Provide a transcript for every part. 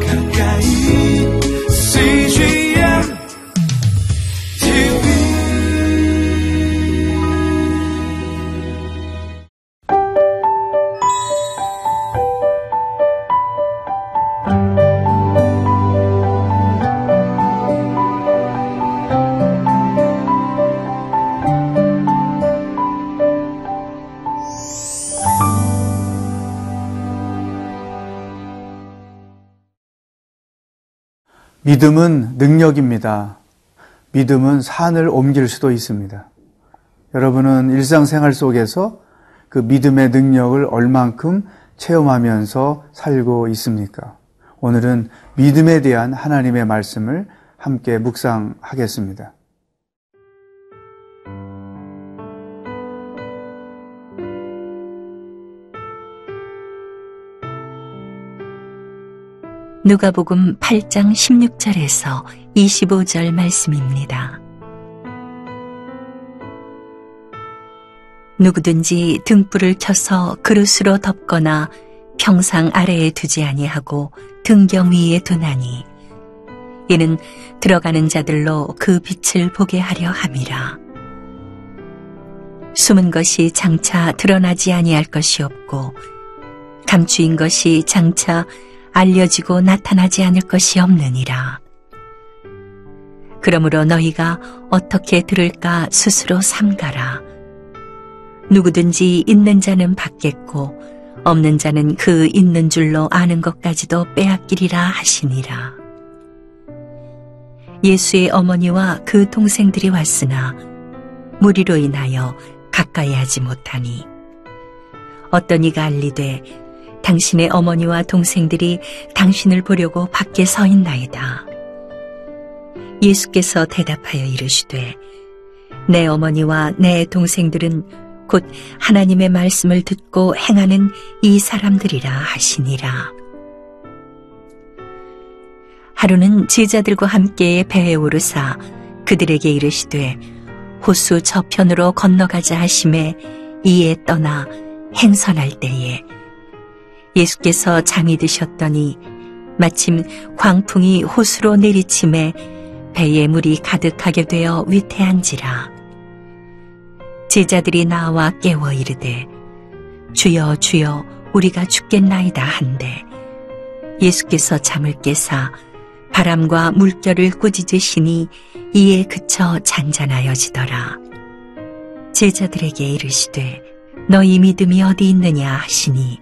가까 믿음은 능력입니다. 믿음은 산을 옮길 수도 있습니다. 여러분은 일상생활 속에서 그 믿음의 능력을 얼만큼 체험하면서 살고 있습니까? 오늘은 믿음에 대한 하나님의 말씀을 함께 묵상하겠습니다. 누가복음 8장 16절에서 25절 말씀입니다. 누구든지 등불을 켜서 그릇으로 덮거나 평상 아래에 두지 아니하고 등경 위에 두나니 이는 들어가는 자들로 그 빛을 보게 하려 함이라. 숨은 것이 장차 드러나지 아니할 것이 없고 감추인 것이 장차 알려지고 나타나지 않을 것이 없느니라. 그러므로 너희가 어떻게 들을까 스스로 삼가라. 누구든지 있는 자는 받겠고 없는 자는 그 있는 줄로 아는 것까지도 빼앗기리라 하시니라. 예수의 어머니와 그 동생들이 왔으나 무리로 인하여 가까이 하지 못하니 어떤 이가 알리되 당신의 어머니와 동생들이 당신을 보려고 밖에 서 있나이다. 예수께서 대답하여 이르시되 내 어머니와 내 동생들은 곧 하나님의 말씀을 듣고 행하는 이 사람들이라 하시니라. 하루는 제자들과 함께 배에 오르사 그들에게 이르시되 호수 저편으로 건너가자 하심에 이에 떠나 행선할 때에 예수께서 잠이 드셨더니 마침 광풍이 호수로 내리침에 배에 물이 가득하게 되어 위태한지라. 제자들이 나와 깨워 이르되 주여 주여 우리가 죽겠나이다 한데 예수께서 잠을 깨사 바람과 물결을 꾸짖으시니 이에 그쳐 잔잔하여지더라. 제자들에게 이르시되 너희 믿음이 어디 있느냐 하시니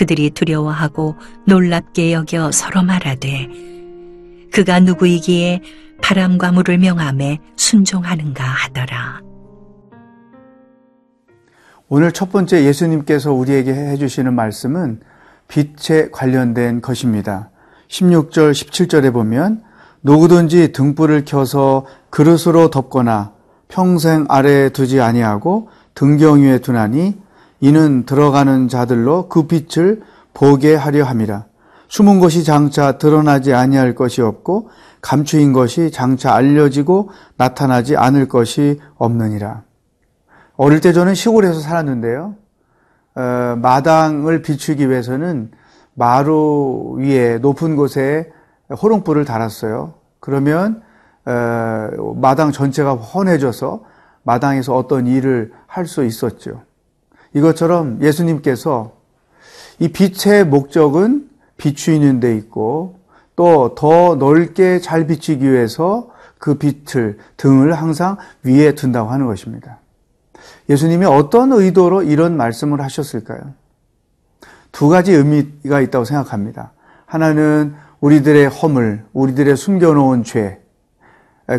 그들이 두려워하고 놀랍게 여겨 서로 말하되 그가 누구이기에 바람과 물을 명함에 순종하는가 하더라. 오늘 첫 번째 예수님께서 우리에게 해주시는 말씀은 빛에 관련된 것입니다. 16절, 17절에 보면 누구든지 등불을 켜서 그릇으로 덮거나 평생 아래에 두지 아니하고 등경 위에 두나니 이는 들어가는 자들로 그 빛을 보게 하려 함이라. 숨은 것이 장차 드러나지 아니할 것이 없고 감추인 것이 장차 알려지고 나타나지 않을 것이 없느니라. 어릴 때 저는 시골에서 살았는데요. 어, 마당을 비추기 위해서는 마루 위에 높은 곳에 호롱불을 달았어요. 그러면 어, 마당 전체가 환해져서 마당에서 어떤 일을 할 수 있었죠. 이것처럼 예수님께서 이 빛의 목적은 비추이는 데 있고 또 더 넓게 잘 비추기 위해서 그 빛을 등을 항상 위에 둔다고 하는 것입니다. 예수님이 어떤 의도로 이런 말씀을 하셨을까요? 두 가지 의미가 있다고 생각합니다. 하나는 우리들의 허물, 우리들의 숨겨놓은 죄,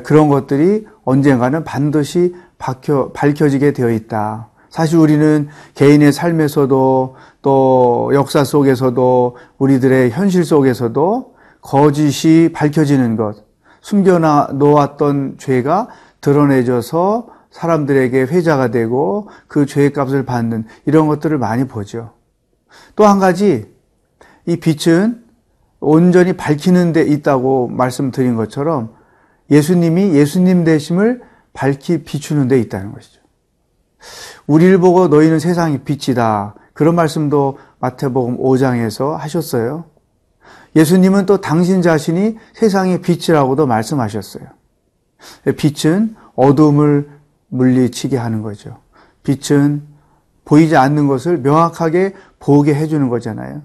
그런 것들이 언젠가는 반드시 밝혀, 밝혀지게 되어 있다. 사실 우리는 개인의 삶에서도 또 역사 속에서도 우리들의 현실 속에서도 거짓이 밝혀지는 것, 숨겨놓았던 죄가 드러내져서 사람들에게 회자가 되고 그 죄의 값을 받는 이런 것들을 많이 보죠. 또 한 가지, 이 빛은 온전히 밝히는 데 있다고 말씀드린 것처럼 예수님이 예수님 되심을 밝히 비추는 데 있다는 것이죠. 우리를 보고 너희는 세상의 빛이다. 그런 말씀도 마태복음 5장에서 하셨어요. 예수님은 또 당신 자신이 세상의 빛이라고도 말씀하셨어요. 빛은 어둠을 물리치게 하는 거죠. 빛은 보이지 않는 것을 명확하게 보게 해주는 거잖아요.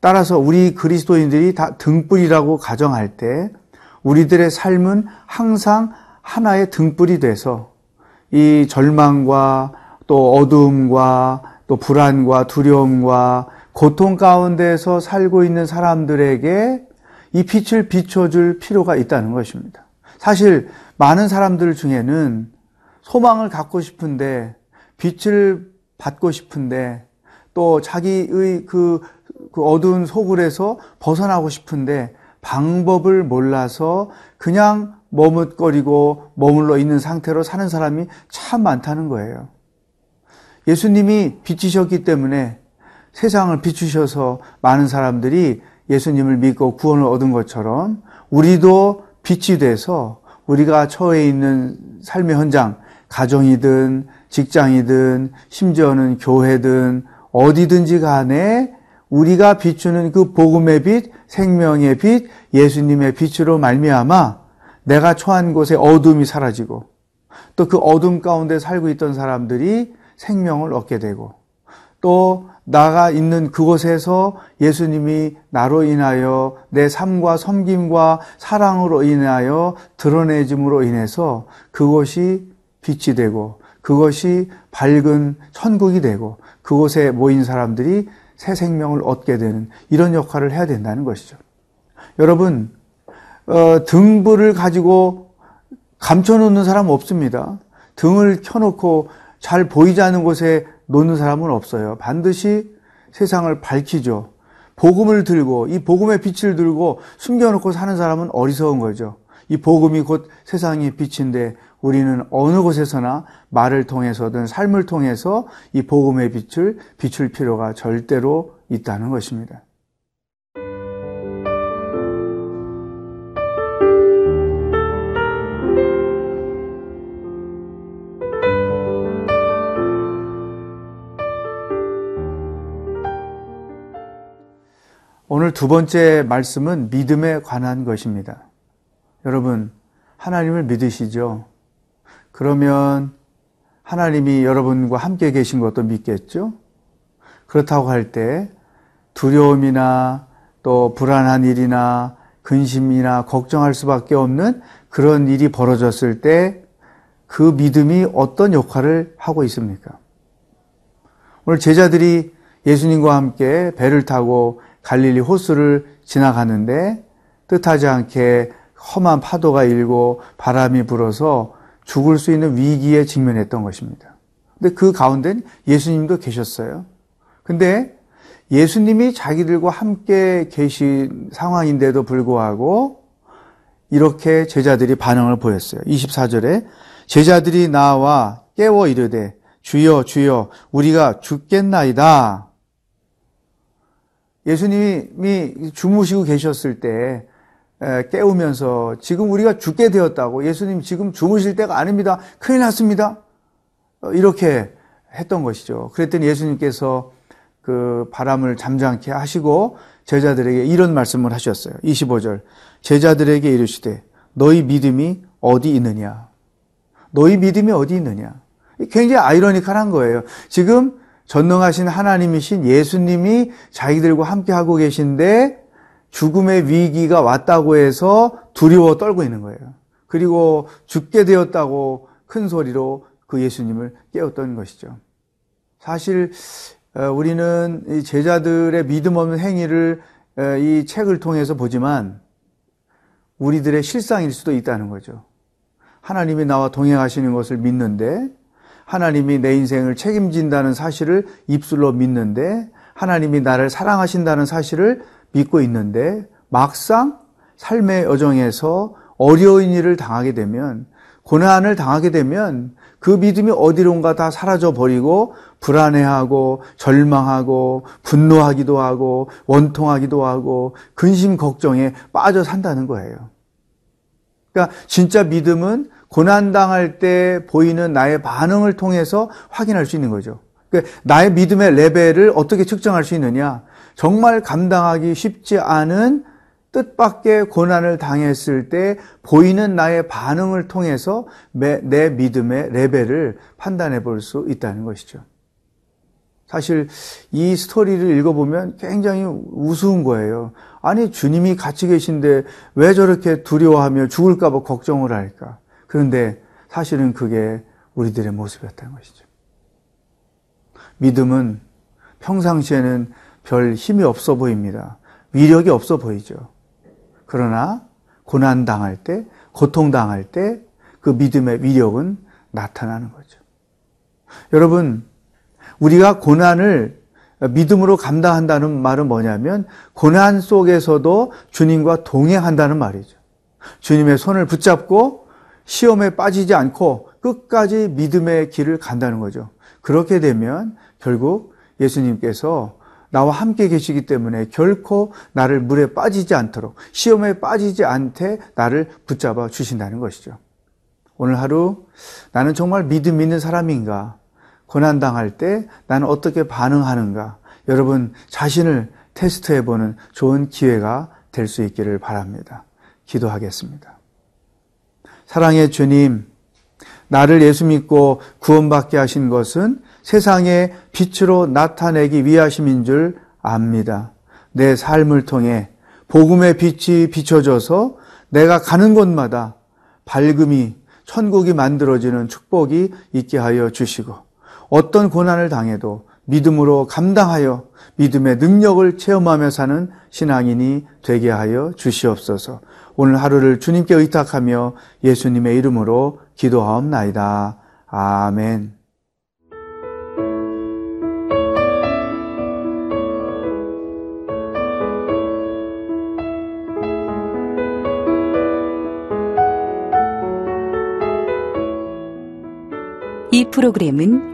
따라서 우리 그리스도인들이 다 등불이라고 가정할 때 우리들의 삶은 항상 하나의 등불이 돼서 이 절망과 또 어두움과 또 불안과 두려움과 고통 가운데서 살고 있는 사람들에게 이 빛을 비춰줄 필요가 있다는 것입니다. 사실 많은 사람들 중에는 소망을 갖고 싶은데 빛을 받고 싶은데 또 자기의 그, 그 어두운 소굴에서 벗어나고 싶은데 방법을 몰라서 그냥 머뭇거리고 머물러 있는 상태로 사는 사람이 참 많다는 거예요. 예수님이 빛이셨기 때문에 세상을 비추셔서 많은 사람들이 예수님을 믿고 구원을 얻은 것처럼 우리도 빛이 돼서 우리가 처해 있는 삶의 현장, 가정이든 직장이든 심지어는 교회든 어디든지 간에 우리가 비추는 그 복음의 빛, 생명의 빛, 예수님의 빛으로 말미암아 내가 처한 곳에 어둠이 사라지고 또 그 어둠 가운데 살고 있던 사람들이 생명을 얻게 되고 또 나가 있는 그곳에서 예수님이 나로 인하여 내 삶과 섬김과 사랑으로 인하여 드러내짐으로 인해서 그곳이 빛이 되고 그것이 밝은 천국이 되고 그곳에 모인 사람들이 새 생명을 얻게 되는 이런 역할을 해야 된다는 것이죠. 여러분, 어, 등불을 가지고 감춰놓는 사람 없습니다. 등을 켜놓고 잘 보이지 않는 곳에 놓는 사람은 없어요. 반드시 세상을 밝히죠. 복음을 들고 이 복음의 빛을 들고 숨겨놓고 사는 사람은 어리석은 거죠. 이 복음이 곧 세상의 빛인데 우리는 어느 곳에서나 말을 통해서든 삶을 통해서 이 복음의 빛을 비출 필요가 절대로 있다는 것입니다. 오늘 두 번째 말씀은 믿음에 관한 것입니다. 여러분, 하나님을 믿으시죠? 그러면 하나님이 여러분과 함께 계신 것도 믿겠죠? 그렇다고 할 때 두려움이나 또 불안한 일이나 근심이나 걱정할 수밖에 없는 그런 일이 벌어졌을 때 그 믿음이 어떤 역할을 하고 있습니까? 오늘 제자들이 예수님과 함께 배를 타고 갈릴리 호수를 지나가는데 뜻하지 않게 험한 파도가 일고 바람이 불어서 죽을 수 있는 위기에 직면했던 것입니다. 근데 그 가운데 예수님도 계셨어요. 근데 예수님이 자기들과 함께 계신 상황인데도 불구하고 이렇게 제자들이 반응을 보였어요. 24절에 제자들이 나와 깨워 이르되 주여 주여 우리가 죽겠나이다. 예수님이 주무시고 계셨을 때 깨우면서 지금 우리가 죽게 되었다고 예수님 지금 주무실 때가 아닙니다. 큰일 났습니다. 어, 이렇게 했던 것이죠. 그랬더니 예수님께서 그 바람을 잠잠케 하시고 제자들에게 이런 말씀을 하셨어요. 25절. 제자들에게 이르시되 너희 믿음이 어디 있느냐? 너희 믿음이 어디 있느냐? 굉장히 아이러니컬한 거예요. 지금 전능하신 하나님이신 예수님이 자기들과 함께 하고 계신데 죽음의 위기가 왔다고 해서 두려워 떨고 있는 거예요. 그리고 죽게 되었다고 큰 소리로 그 예수님을 깨웠던 것이죠. 사실 어, 우리는 제자들의 믿음 없는 행위를 어, 이 책을 통해서 보지만 우리들의 실상일 수도 있다는 거죠. 하나님이 나와 동행하시는 것을 믿는데 하나님이 내 인생을 책임진다는 사실을 입술로 믿는데 하나님이 나를 사랑하신다는 사실을 믿고 있는데 막상 삶의 여정에서 어려운 일을 당하게 되면 고난을 당하게 되면 그 믿음이 어디론가 다 사라져 버리고 불안해하고 절망하고 분노하기도 하고 원통하기도 하고 근심 걱정에 빠져 산다는 거예요. 그러니까 진짜 믿음은 고난당할 때 보이는 나의 반응을 통해서 확인할 수 있는 거죠. 그러니까 나의 믿음의 레벨을 어떻게 측정할 수 있느냐? 정말 감당하기 쉽지 않은 뜻밖의 고난을 당했을 때 보이는 나의 반응을 통해서 매- 내 믿음의 레벨을 판단해 볼 수 있다는 것이죠. 사실 이 스토리를 읽어보면 굉장히 우스운 거예요. 아니, 주님이 같이 계신데 왜 저렇게 두려워하며 죽을까봐 걱정을 할까? 그런데 사실은 그게 우리들의 모습이었다는 것이죠. 믿음은 평상시에는 별 힘이 없어 보입니다. 위력이 없어 보이죠. 그러나 고난 당할 때, 고통 당할 때 그 믿음의 위력은 나타나는 거죠. 여러분, 우리가 고난을 믿음으로 감당한다는 말은 뭐냐면 고난 속에서도 주님과 동행한다는 말이죠. 주님의 손을 붙잡고 시험에 빠지지 않고 끝까지 믿음의 길을 간다는 거죠. 그렇게 되면 결국 예수님께서 나와 함께 계시기 때문에 결코 나를 물에 빠지지 않도록 시험에 빠지지 않게 나를 붙잡아 주신다는 것이죠. 오늘 하루 나는 정말 믿음 있는 사람인가? 고난 당할 때 나는 어떻게 반응하는가? 여러분 자신을 테스트해 보는 좋은 기회가 될 수 있기를 바랍니다. 기도하겠습니다. 사랑의 주님, 나를 예수 믿고 구원받게 하신 것은 세상의 빛으로 나타내기 위하심인 줄 압니다. 내 삶을 통해 복음의 빛이 비춰져서 내가 가는 곳마다 밝음이 천국이 만들어지는 축복이 있게 하여 주시고 어떤 고난을 당해도 믿음으로 감당하여 믿음의 능력을 체험하며 사는 신앙인이 되게 하여 주시옵소서. 오늘 하루를 주님께 의탁하며 예수님의 이름으로 기도하옵나이다. 아멘. 이 프로그램은